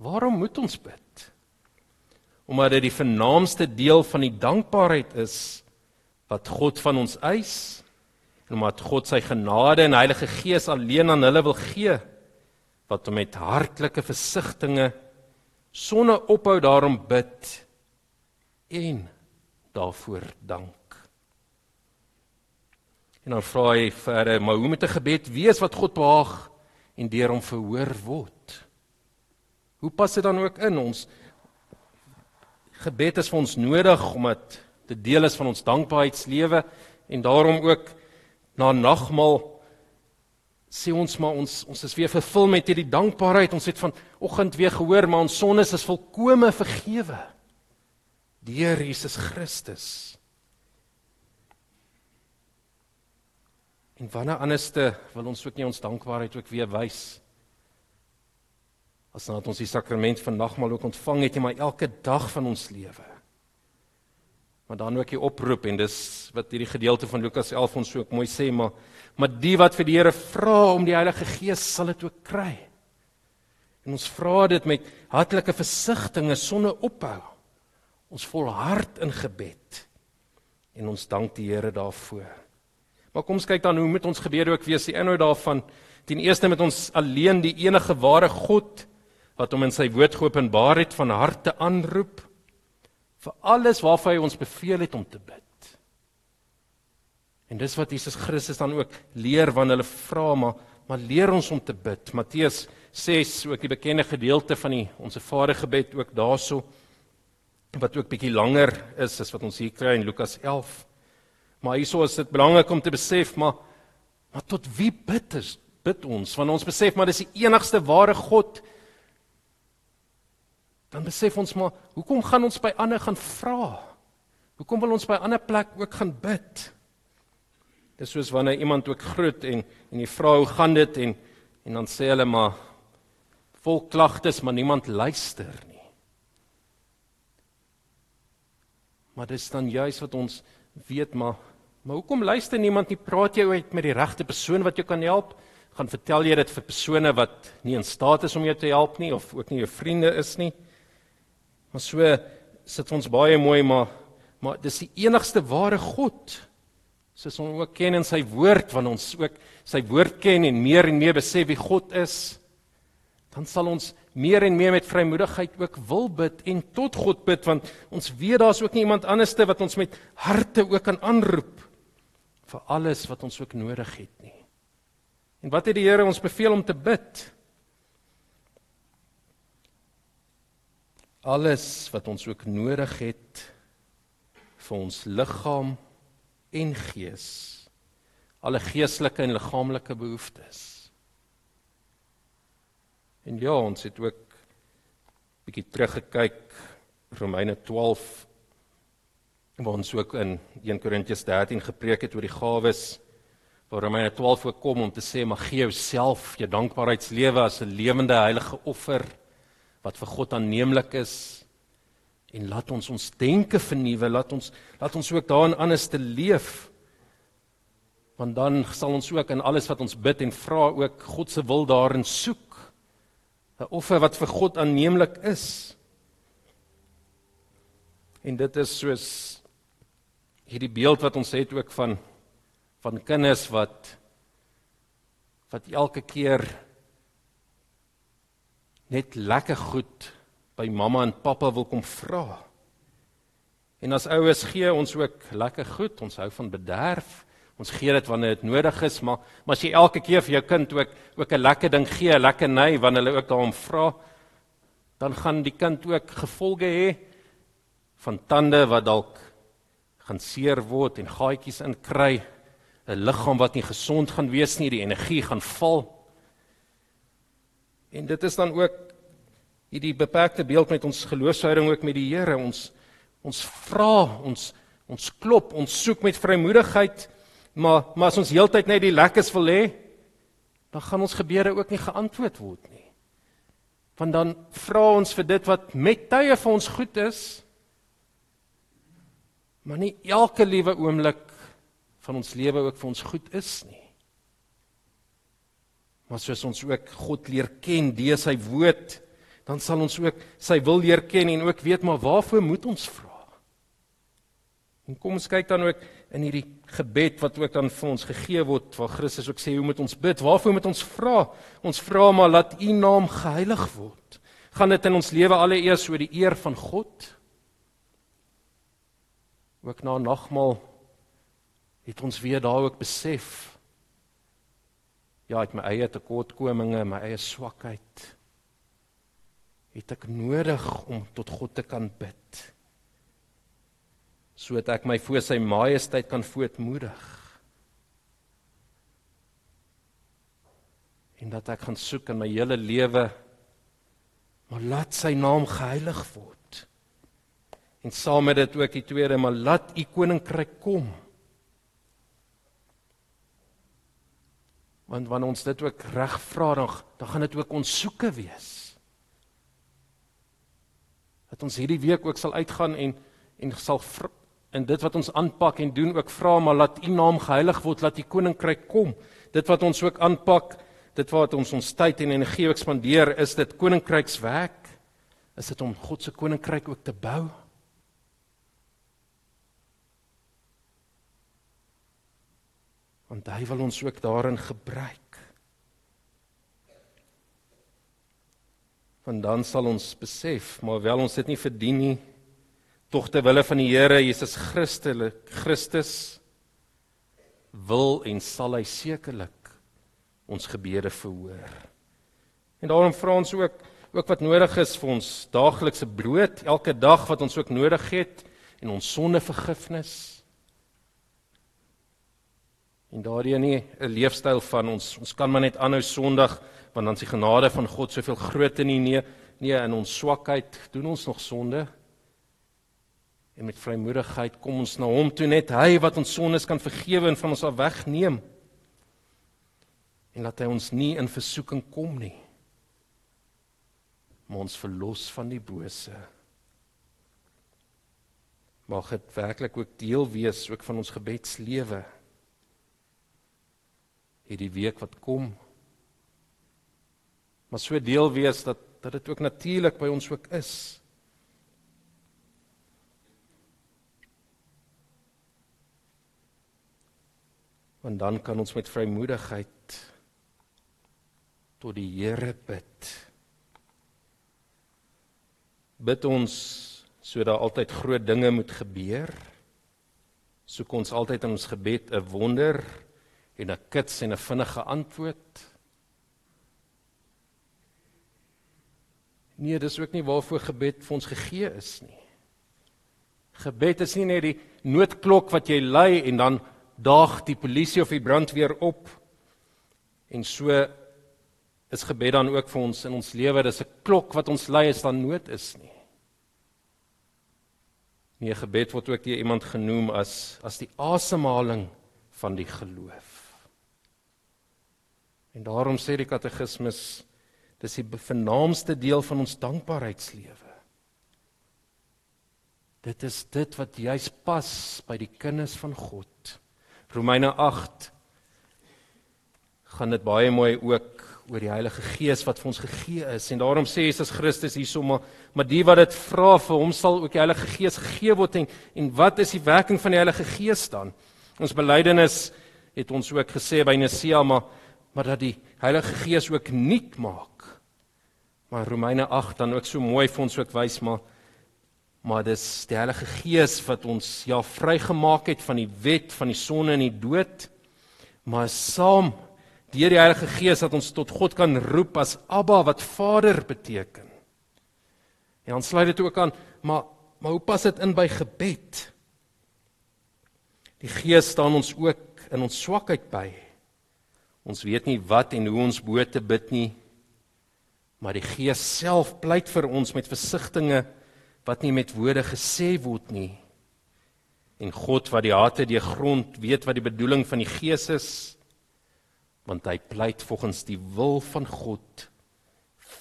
Waarom moet ons bid? Omdat dit die vernaamste deel van die dankbaarheid is wat God van ons eis en omdat God sy genade en Heilige Gees alleen aan hulle wil gee wat met hartlike versigtings sonder ophou daarom bid en daarvoor dank. En dan vra hy verder, maar hoe moet 'n gebed wees wat God behaag en deur hom verhoor word? Hoe pas dit dan ook in ons gebed is vir ons nodig omdat dit deel is van ons dankbaarheidslewe en daarom ook na nagmaal sê ons maar ons ons is weer vervul met hierdie dankbaarheid. Ons het vanoggend weer gehoor maar ons sondes is volkome vergewe deur Jesus Christus. En wanneer anderste wil ons ook nie ons dankbaarheid ook weer wys as nadat ons die sakrament van nagmaal ook ontvang het, maar elke dag van ons lewe. Maar dan ook die oproep en dis wat hierdie gedeelte van Lukas 11 ons so mooi sê, maar maar die wat vir die Here vra om die Heilige Gees sal dit ook kry. En ons vra dit met hartlike versigtings sonder ophou. Ons volhard in gebed en ons dank die Here daarvoor. Maar kom ons kyk dan hoe moet ons gebede ook wees? Die inhoud daarvan, ten eerste met ons alleen die enige ware God wat hom in sy woord geopenbaar het van harte aanroep vir alles waarvan hy ons beveel het om te bid. En dis wat Jesus Christus dan ook leer wanneer hulle vra maar maar leer ons om te bid. Matteus 6 ook die bekende gedeelte van die onsse Vader gebed ook daarso wat ook bietjie langer is as wat ons hier kry in Lukas 11. Maar hieso is dit belangrik om te besef maar maar tot wie bid is bid ons want ons besef maar dis die enigste ware God dan besef ons maar hoekom gaan ons by ander gaan vra? Hoekom wil ons by ander plek ook gaan bid? Dis soos wanneer iemand ook groet en en jy vra hoe gaan dit en en dan sê hulle maar vol klagtes maar niemand luister nie. Maar dis dan juis wat ons weet maar maar hoekom luister niemand nie? Praat jy ooit met die regte persoon wat jou kan help? Gaan vertel jy dit vir persone wat nie in staat is om jou te help nie of ook nie jou vriende is nie? Maar so sit ons baie mooi maar maar dis die enigste ware God. Soos ons ook ken in sy woord wanneer ons ook sy woord ken en meer en meer besef wie God is, dan sal ons meer en meer met vrymoedigheid ook wil bid en tot God bid want ons weet daar's ook nie iemand anderste wat ons met harte ook kan aanroep vir alles wat ons ook nodig het nie. En wat het die Here ons beveel om te bid? Alles wat ons ook nodig het vir ons liggaam en gees alle geestelike en liggaamlike behoeftes. En ja ons het ook bietjie teruggekyk Romeine 12 waar ons ook in 1 Korintiërs 13 gepreek het oor die gawes waar Romeine 12 ook kom om te sê mag gee jouself jou dankbaarheidslewe as 'n lewende heilige offer wat vir God aanneemlik is en laat ons ons denke vernuwe, laat ons laat ons ook daarin anders te leef. Want dan sal ons ook in alles wat ons bid en vra ook God se wil daarin soek. 'n Offer wat vir God aanneemlik is. En dit is soos hierdie beeld wat ons het ook van van kinders wat wat elke keer net lekker goed by mamma en pappa wil kom vra. En as ouers gee ons ook lekker goed, ons hou van bederf. Ons gee dit wanneer dit nodig is, maar maar as jy elke keer vir jou kind ook ook 'n lekker ding gee, lekker nei wanneer hulle ook daarom vra, dan gaan die kind ook gevolge hê van tande wat dalk gaan seer word en gaatjies in kry, 'n liggaam wat nie gesond gaan wees nie, die energie gaan val. En dit is dan ook hierdie beperkte beeld met ons geloofshouding ook met die Here. Ons ons vra, ons ons klop, ons soek met vrymoedigheid, maar maar as ons heeltyd net die lekkers wil hê, dan gaan ons gebede ook nie geantwoord word nie. Want dan vra ons vir dit wat met tye vir ons goed is, maar nie elke liewe oomblik van ons lewe ook vir ons goed is nie. Maar soos ons ook God leer ken deur sy woord, dan sal ons ook sy wil leer ken en ook weet maar waarvoor moet ons vra. En kom ons kyk dan ook in hierdie gebed wat ook dan vir ons gegee word waar Christus ook sê hoe moet ons bid? Waarvoor moet ons vra? Ons vra maar laat U naam geheilig word. Gaan dit in ons lewe alleeers oor die eer van God? Ook na nagmaal het ons weer daar ook besef ja, ek my eie tekortkominge, my eie swakheid. Het ek nodig om tot God te kan bid sodat ek my voor sy majesteit kan voetmoedig en dat ek gaan soek in my hele lewe maar laat sy naam geheilig word. En saam met dit ook die tweede maar laat u koninkryk kom want wanneer ons dit ook reg vra dan dan gaan dit ook ons soeke wees. Dat ons hierdie week ook sal uitgaan en en sal in dit wat ons aanpak en doen ook vra maar laat u naam geheilig word, laat u koninkryk kom. Dit wat ons ook aanpak, dit wat ons ons tyd en energie spandeer, is dit koninkrykswerk? Is dit om God se koninkryk ook te bou? Want hy wil ons ook daarin gebruik. Want dan sal ons besef, maar wel ons dit nie verdien nie, tog ter wille van die Here Jesus Christus Christus wil en sal hy sekerlik ons gebede verhoor. En daarom vra ons ook ook wat nodig is vir ons daaglikse brood elke dag wat ons ook nodig het en ons sondevergifnis En daardie nie 'n leefstyl van ons ons kan maar net aanhou Sondag want dan is die genade van God soveel groter nie nee nee in ons swakheid doen ons nog sonde. En met vrymoedigheid kom ons na hom toe net hy wat ons sondes kan vergewe en van ons af wegneem. En laat hy ons nie in versoeking kom nie. Maar ons verlos van die bose. Mag dit werklik ook deel wees ook van ons gebedslewe hierdie week wat kom. Maar so deel wees dat dat dit ook natuurlik by ons ook is. Want dan kan ons met vrymoedigheid tot die Here bid. Bid ons sodat altyd groot dinge moet gebeur. Soek ons altyd in ons gebed 'n wonder en 'n kits en 'n vinnige antwoord. Nee, dis ook nie waarvoor gebed vir ons gegee is nie. Gebed is nie net die noodklok wat jy lui en dan daag die polisie of die brandweer op. En so is gebed dan ook vir ons in ons lewe, dis 'n klok wat ons lui as dan nood is nie. Nee, gebed word ook deur iemand genoem as as die asemhaling van die geloof. En daarom sê die katekismus dis die vernaamste deel van ons dankbaarheidslewe. Dit is dit wat juis pas by die kinders van God. Romeine 8 gaan dit baie mooi ook oor die Heilige Gees wat vir ons gegee is en daarom sê Jesus Christus hierso maar maar die wat dit vra vir hom sal ook die Heilige Gees gegee word en en wat is die werking van die Heilige Gees dan? Ons belydenis het ons ook gesê by Nicea maar maar dat die Heilige Gees ook nuut maak. Maar Romeine 8 dan ook so mooi vir ons ook wys maar maar dis die Heilige Gees wat ons ja vrygemaak het van die wet van die sonde en die dood. Maar saam deur die Heilige Gees dat ons tot God kan roep as Abba wat Vader beteken. En dan sluit dit ook aan maar maar hoe pas dit in by gebed? Die Gees staan ons ook in ons swakheid by. Ons weet nie wat en hoe ons bo te bid nie. Maar die Gees self pleit vir ons met versigtings wat nie met woorde gesê word nie. En God wat die harte die grond weet wat die bedoeling van die Gees is want hy pleit volgens die wil van God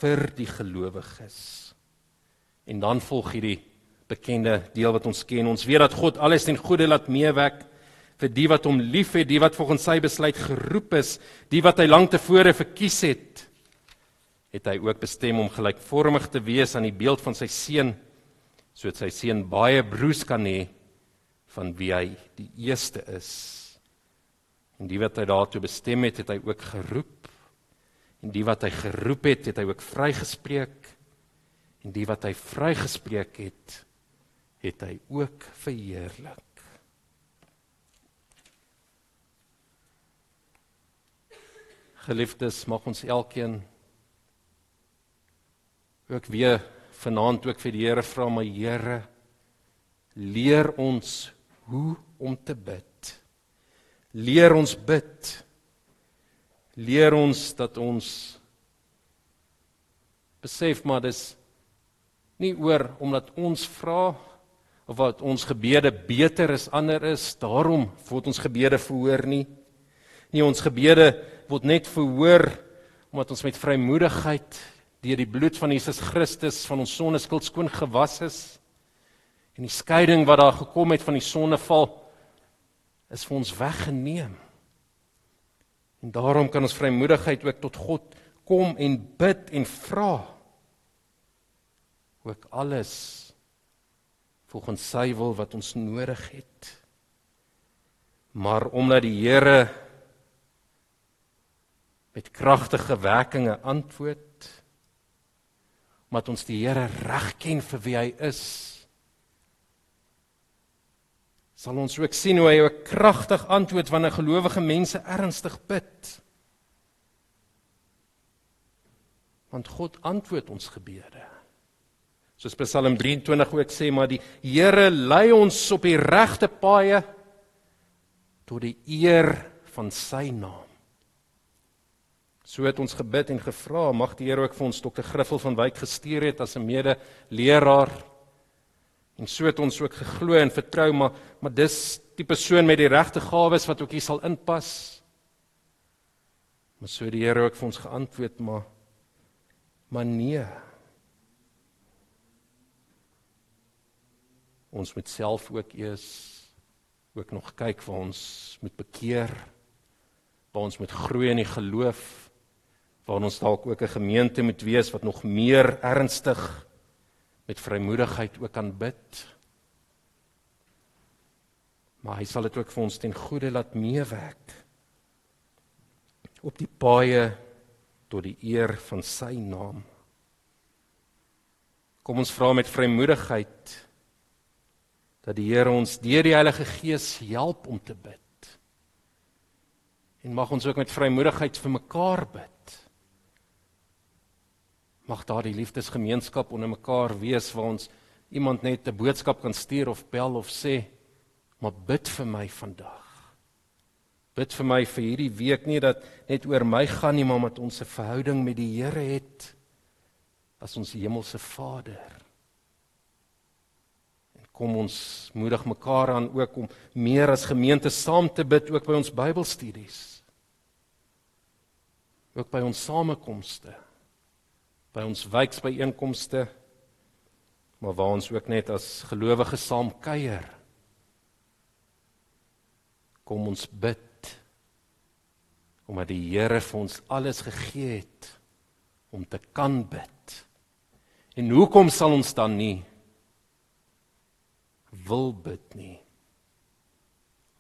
vir die gelowiges. En dan volg hierdie bekende deel wat ons ken. Ons weet dat God alles ten goeie laat meewerk vir die wat hom liefhet, die wat volgens sy besluit geroep is, die wat hy lank tevore verkies het, het hy ook bestem om gelykvormig te wees aan die beeld van sy seun, sodat sy seun baie broers kan hê van wie hy die eerste is. En die wat hy daartoe bestem het, het hy ook geroep. En die wat hy geroep het, het hy ook vrygespreek. En die wat hy vrygespreek het, het hy ook verheerlik. Geliefdes, mag ons elkeen ook weer vanaand ook vir die Here vra, my Here, leer ons hoe om te bid. Leer ons bid. Leer ons dat ons besef maar dis nie oor omdat ons vra of wat ons gebede beter as ander is, daarom word ons gebede verhoor nie. Nie ons gebede word net verhoor omdat ons met vrymoedigheid deur die bloed van Jesus Christus van ons sonde skuld skoon gewas is. En die skeiding wat daar gekom het van die sondeval is vir ons weggeneem. En daarom kan ons vrymoedigheid ook tot God kom en bid en vra. Ook alles volgens sy wil wat ons nodig het. Maar omdat die Here met kragtige werkinge antwoord, omdat ons die Here reg ken vir wie hy is, sal ons ook sien hoe hy 'n kragtig antwoord wanneer gelowige mense ernstig bid. Want God antwoord ons gebede. Soos Psalm 23 ook sê, maar die Here lei ons op die regte paaie tot die eer van sy naam. So het ons gebid en gevra, mag die Here ook vir ons Dr. Griffel van Wyk gestuur het as 'n mede-leraar. En so het ons ook geglo en vertrou, maar maar dis die persoon met die regte gawes wat ook hier sal inpas. Maar so het die Here ook vir ons geantwoord, maar maar nee. ons moet self ook eers ook nog kyk vir ons moet bekeer waar ons moet groei in die geloof waar ons dalk ook 'n gemeente moet wees wat nog meer ernstig met vrymoedigheid ook kan bid maar hy sal dit ook vir ons ten goeie laat meewerk op die paaie tot die eer van sy naam kom ons vra met vrymoedigheid dat die Here ons deur die Heilige Gees help om te bid. En mag ons ook met vrymoedigheid vir mekaar bid. Mag daar die liefdesgemeenskap onder mekaar wees waar ons iemand net 'n boodskap kan stuur of bel of sê, maar bid vir my vandag. Bid vir my vir hierdie week nie dat net oor my gaan nie, maar dat ons 'n verhouding met die Here het as ons hemelse Vader kom ons moedig mekaar aan ook om meer as gemeente saam te bid ook by ons Bybelstudies. Ook by ons samekomste. By ons wijkbyeenkomste. Maar waar ons ook net as gelowiges saam kuier. Kom ons bid omdat die Here vir ons alles gegee het om te kan bid. En hoekom sal ons dan nie wil bid nie.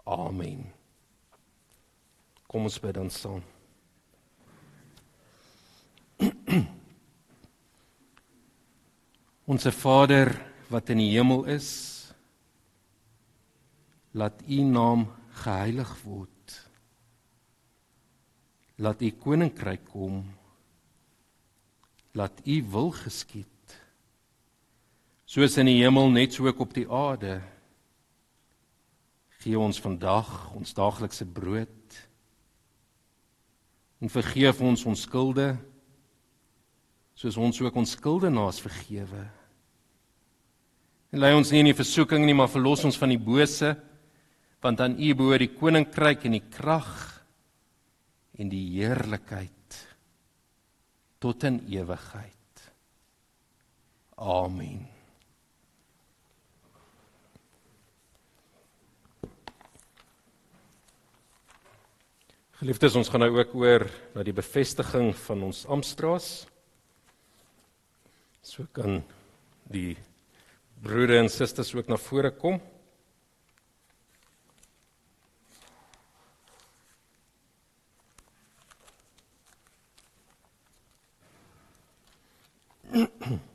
Amen. Kom ons bid dan saam. Onse Vader wat in die hemel is, laat U naam geheilig word. Laat U koninkryk kom. Laat U wil geskied soos in die hemel net so ook op die aarde gee ons vandag ons daaglikse brood en vergeef ons ons skulde soos ons ook ons skuldenaars vergewe en lei ons nie in die versoeking nie maar verlos ons van die bose want aan U behoort die koninkryk en die krag en die heerlikheid tot in ewigheid amen Geliefdes, ons gaan nou ook oor na die bevestiging van ons Amstraas. So kan die Brüder en zusters, ook naar voren kom. mm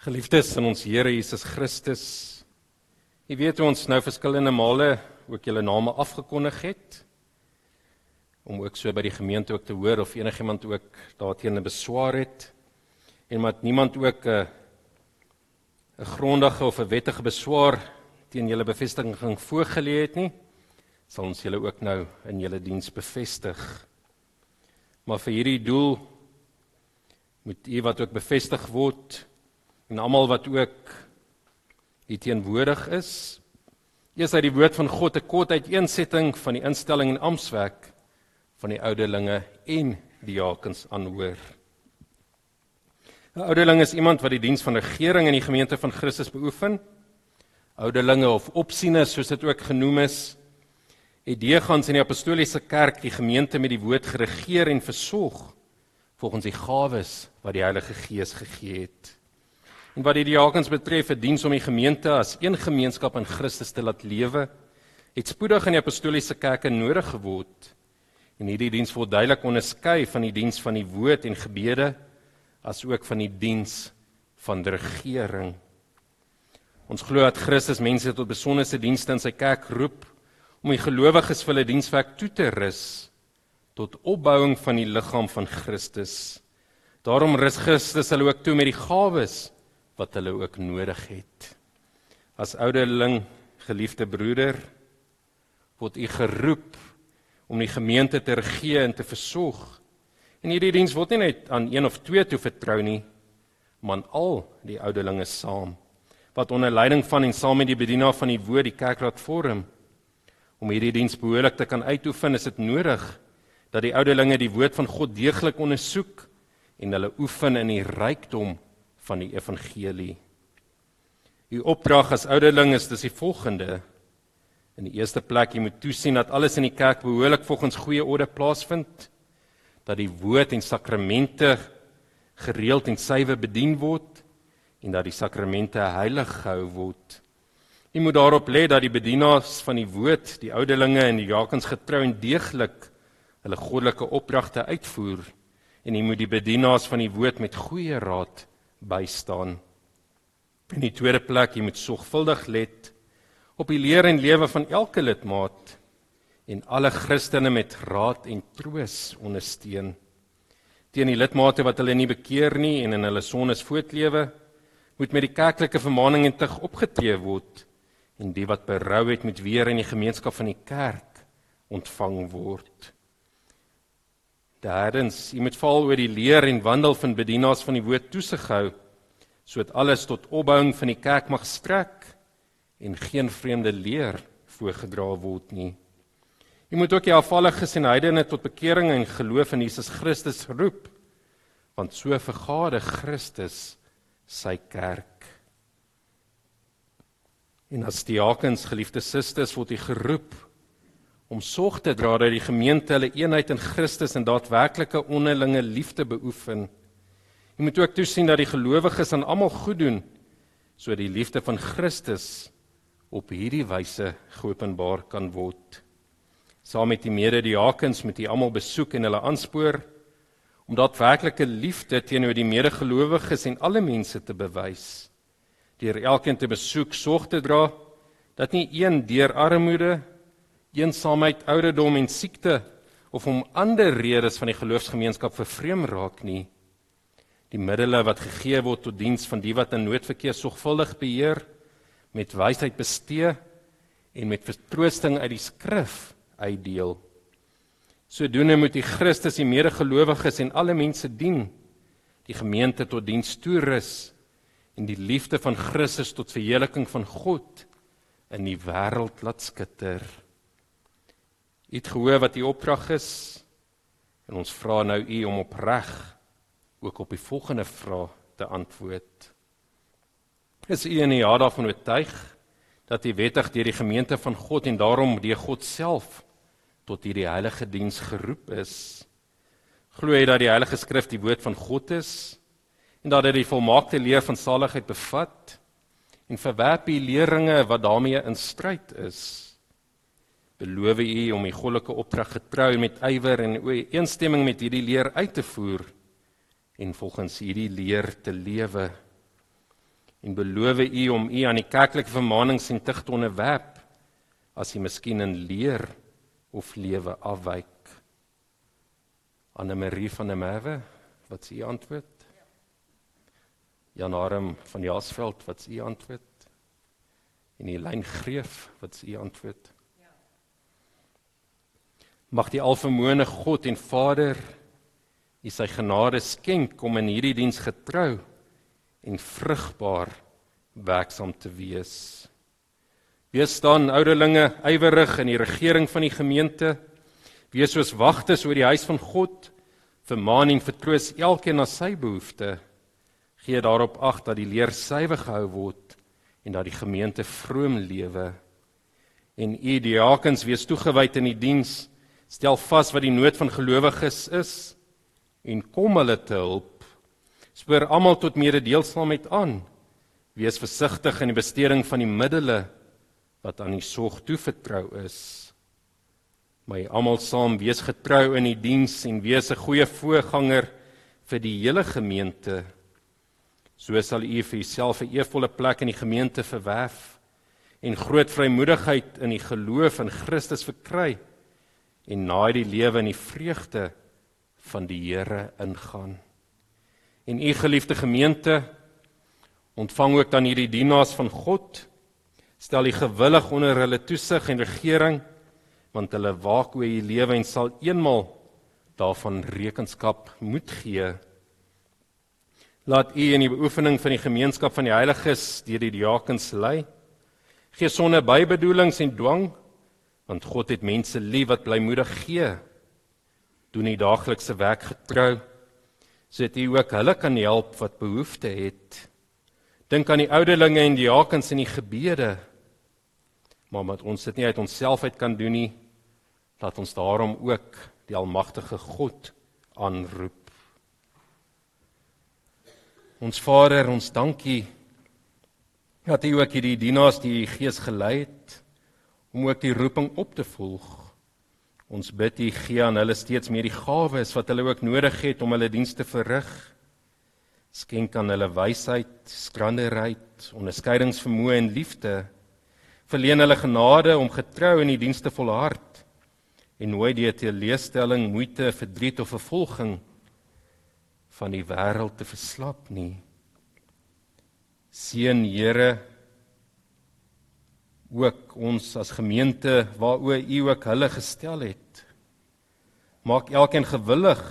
Geliefdes in ons Here Jesus Christus. Jy weet ons nou verskillende male ook julle name afgekondig het om ook so by die gemeente ook te hoor of enigiemand ook daarteenoor beswaar het en maar niemand ook 'n 'n grondige of 'n wettige beswaar teen julle bevestiging voorgelê het nie sal ons julle ook nou in julle diens bevestig. Maar vir hierdie doel moet u wat ook bevestig word en almal wat ook hier teenwoordig is. Eers uit die woord van God 'n kort uiteensetting van die instelling en ampswerk van die ouderlinge en diakens aanhoor. 'n Ouderling is iemand wat die diens van regering in die gemeente van Christus beoefen. Ouderlinge of opsieners soos dit ook genoem is, het deegans in die apostoliese kerk die gemeente met die woord geregeer en versorg volgens die gawes wat die Heilige Gees gegee het. En wat die diakens betref, 'n diens om die gemeente as een gemeenskap in Christus te laat lewe, het spoedig in die apostoliese kerke nodig geword. En hierdie diens word duidelik onderskei van die diens van die woord en gebede as ook van die diens van die regering. Ons glo dat Christus mense tot besonderse dienste in sy kerk roep om die gelowiges vir hulle dienswerk toe te rus tot opbouing van die liggaam van Christus. Daarom rus Christus hulle ook toe met die gawes wat hulle ook nodig het. As ouderling, geliefde broeder, word u geroep om die gemeente te regeer en te versorg. En hierdie diens word nie net aan een of twee toe vertrou nie, maar aan al die ouderlinge saam wat onder leiding van en saam met die bedienaar van die woord die kerkraad vorm. Om hierdie diens behoorlik te kan uitoefen, is dit nodig dat die ouderlinge die woord van God deeglik ondersoek en hulle oefen in die rykdom van die evangelie. U opdrag as ouderling is dis die volgende. In die eerste plek, jy moet toesien dat alles in die kerk behoorlik volgens goeie orde plaasvind, dat die woord en sakramente gereeld en suiwer bedien word en dat die sakramente heilig gehou word. Jy moet daarop lê dat die bedienaars van die woord, die ouderlinge en die diakens getrou en deeglik hulle goddelike opdragte uitvoer en jy moet die bedienaars van die woord met goeie raad bystaan. In die tweede plek, jy moet sorgvuldig let op die leer en lewe van elke lidmaat en alle Christene met raad en troos ondersteun. Teen die lidmate wat hulle nie bekeer nie en in hulle sondes voortlewe, moet met die kerklike vermaaning en tug opgetree word en die wat berou het moet weer in die gemeenskap van die kerk ontvang word. Derdens, jy moet val oor die leer en wandel van bedienaars van die woord toesig hou sodat alles tot opbouing van die kerk mag strek en geen vreemde leer voorgedra word nie. Jy moet ook die afvalliges en heidene tot bekering en geloof in Jesus Christus roep want so vergade Christus sy kerk. En as diakens, geliefde susters, word jy geroep om sorg te dra dat die gemeente hulle eenheid in Christus en daadwerklike onderlinge liefde beoefen. Jy moet ook toesien dat die gelowiges aan almal goed doen sodat die liefde van Christus op hierdie wyse geopenbaar kan word. Saam met die medediakens moet jy almal besoek en hulle aanspoor om daadwerklike liefde teenoor die medegelowiges en alle mense te bewys. Deur elkeen te besoek, sorg te dra dat nie een deur armoede eensaamheid, ouderdom en siekte of om ander redes van die geloofsgemeenskap vervreem raak nie. Die middele wat gegee word tot diens van die wat in noodverkeer sorgvuldig beheer, met wysheid bestee en met vertroosting uit die skrif uitdeel. Sodoende moet die Christus die medegelowiges en alle mense dien, die gemeente tot diens toerus en die liefde van Christus tot verheerliking van God in die wêreld laat skitter. U het gehoor wat u opdrag is en ons vra nou u om opreg ook op die volgende vraag te antwoord. Is u in die jaar daarvan oortuig dat u wettig deur die gemeente van God en daarom deur God self tot hierdie heilige diens geroep is? Glo jy dat die Heilige Skrif die woord van God is en dat dit die volmaakte leer van saligheid bevat en verwerp die leringe wat daarmee in stryd is? Beloof u om die goddelike opdrag getrou met ywer en ooreenstemming met hierdie leer uit te voer en volgens hierdie leer te lewe. En beloof u om u aan die kerklike vermaanings en tug te onderwerp as u miskien in leer of lewe afwyk. Anne Marie van der Merwe, wat is u antwoord? Jan Arm van Jasveld, wat is u antwoord? En Elyn Greef, wat is u antwoord? Mag die alvermoëne God en Vader u sy genade skenk om in hierdie diens getrou en vrugbaar werksaam te wees. Wees dan ouderlinge ywerig in die regering van die gemeente. Wees soos wagters oor die huis van God. Vermaan en vertroos elkeen na sy behoefte. Gee daarop ag dat die leer suiwer gehou word en dat die gemeente vroom lewe. En u diakens wees toegewyd in die diens stel vas wat die nood van gelowiges is en kom hulle te hulp. Spoor almal tot mededeelsaamheid aan. Wees versigtig in die besteding van die middele wat aan die sorg toevertrou is. My almal saam wees getrou in die diens en wees 'n goeie voorganger vir die hele gemeente. So sal u vir jouself 'n eervolle plek in die gemeente verwerf en groot vrymoedigheid in die geloof in Christus verkry en na die lewe in die vreugde van die Here ingaan. En u geliefde gemeente ontvang ook dan hierdie dienaars van God. Stel u gewillig onder hulle toesig en regering want hulle waak oor u lewe en sal eenmal daarvan rekenskap moet gee. Laat u in die beoefening van die gemeenskap van die heiliges deur die diakens lei. Gee sonder bybedoelings en dwang want God het mense lief wat blymoedig gee. Doen die daaglikse werk getrou sodat hy ook hulle kan help wat behoefte het. Dink aan die ouderlinge en diakens in die gebede. Maar omdat ons dit nie uit onsself uit kan doen nie, laat ons daarom ook die almagtige God aanroep. Ons Vader, ons dankie dat U ook hierdie dienaars die Gees gelei het om ook die roeping op te volg. Ons bid U gee aan hulle steeds meer die gawes wat hulle ook nodig het om hulle dienste te verrig. Skenk aan hulle wysheid, skranderheid, onderskeidingsvermoë en liefde. Verleen hulle genade om getrou in die dienste volhard en nooit die teleurstelling, moeite, verdriet of vervolging van die wêreld te verslap nie. Seën Here ook ons as gemeente waaroor u ook hulle gestel het. Maak elkeen gewillig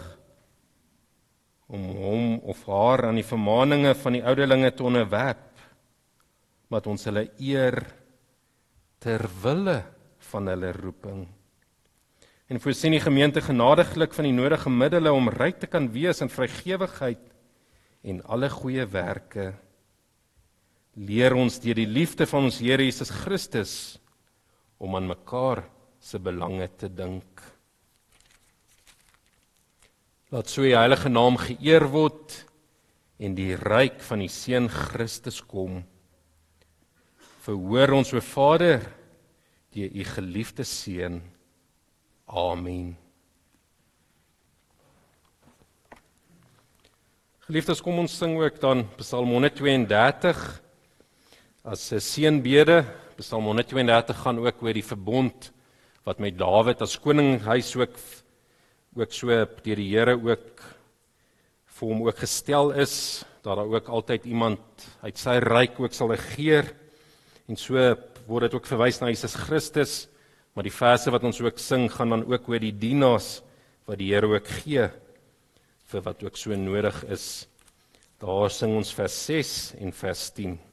om hom of haar aan die vermaaninge van die ouderlinge te onderwerp wat ons hulle eer ter wille van hulle roeping. En voorsien die gemeente genadiglik van die nodige middele om ryk te kan wees in vrygewigheid en alle goeie werke leer ons deur die liefde van ons Here Jesus Christus om aan mekaar se belange te dink. Laat so die heilige naam geëer word en die ryk van die seun Christus kom. Verhoor ons o Vader deur u geliefde seun. Amen. Geliefdes, kom ons sing ook dan Psalm 132 as 'n seënbede. Psalm 132 gaan ook oor die verbond wat met Dawid as koning huis ook ook so deur die Here ook vir hom ook gestel is dat daar ook altyd iemand uit sy ryk ook sal regeer en so word dit ook verwys na Jesus Christus maar die verse wat ons ook sing gaan dan ook oor die dienaars wat die Here ook gee vir wat ook so nodig is daar sing ons vers 6 en vers 10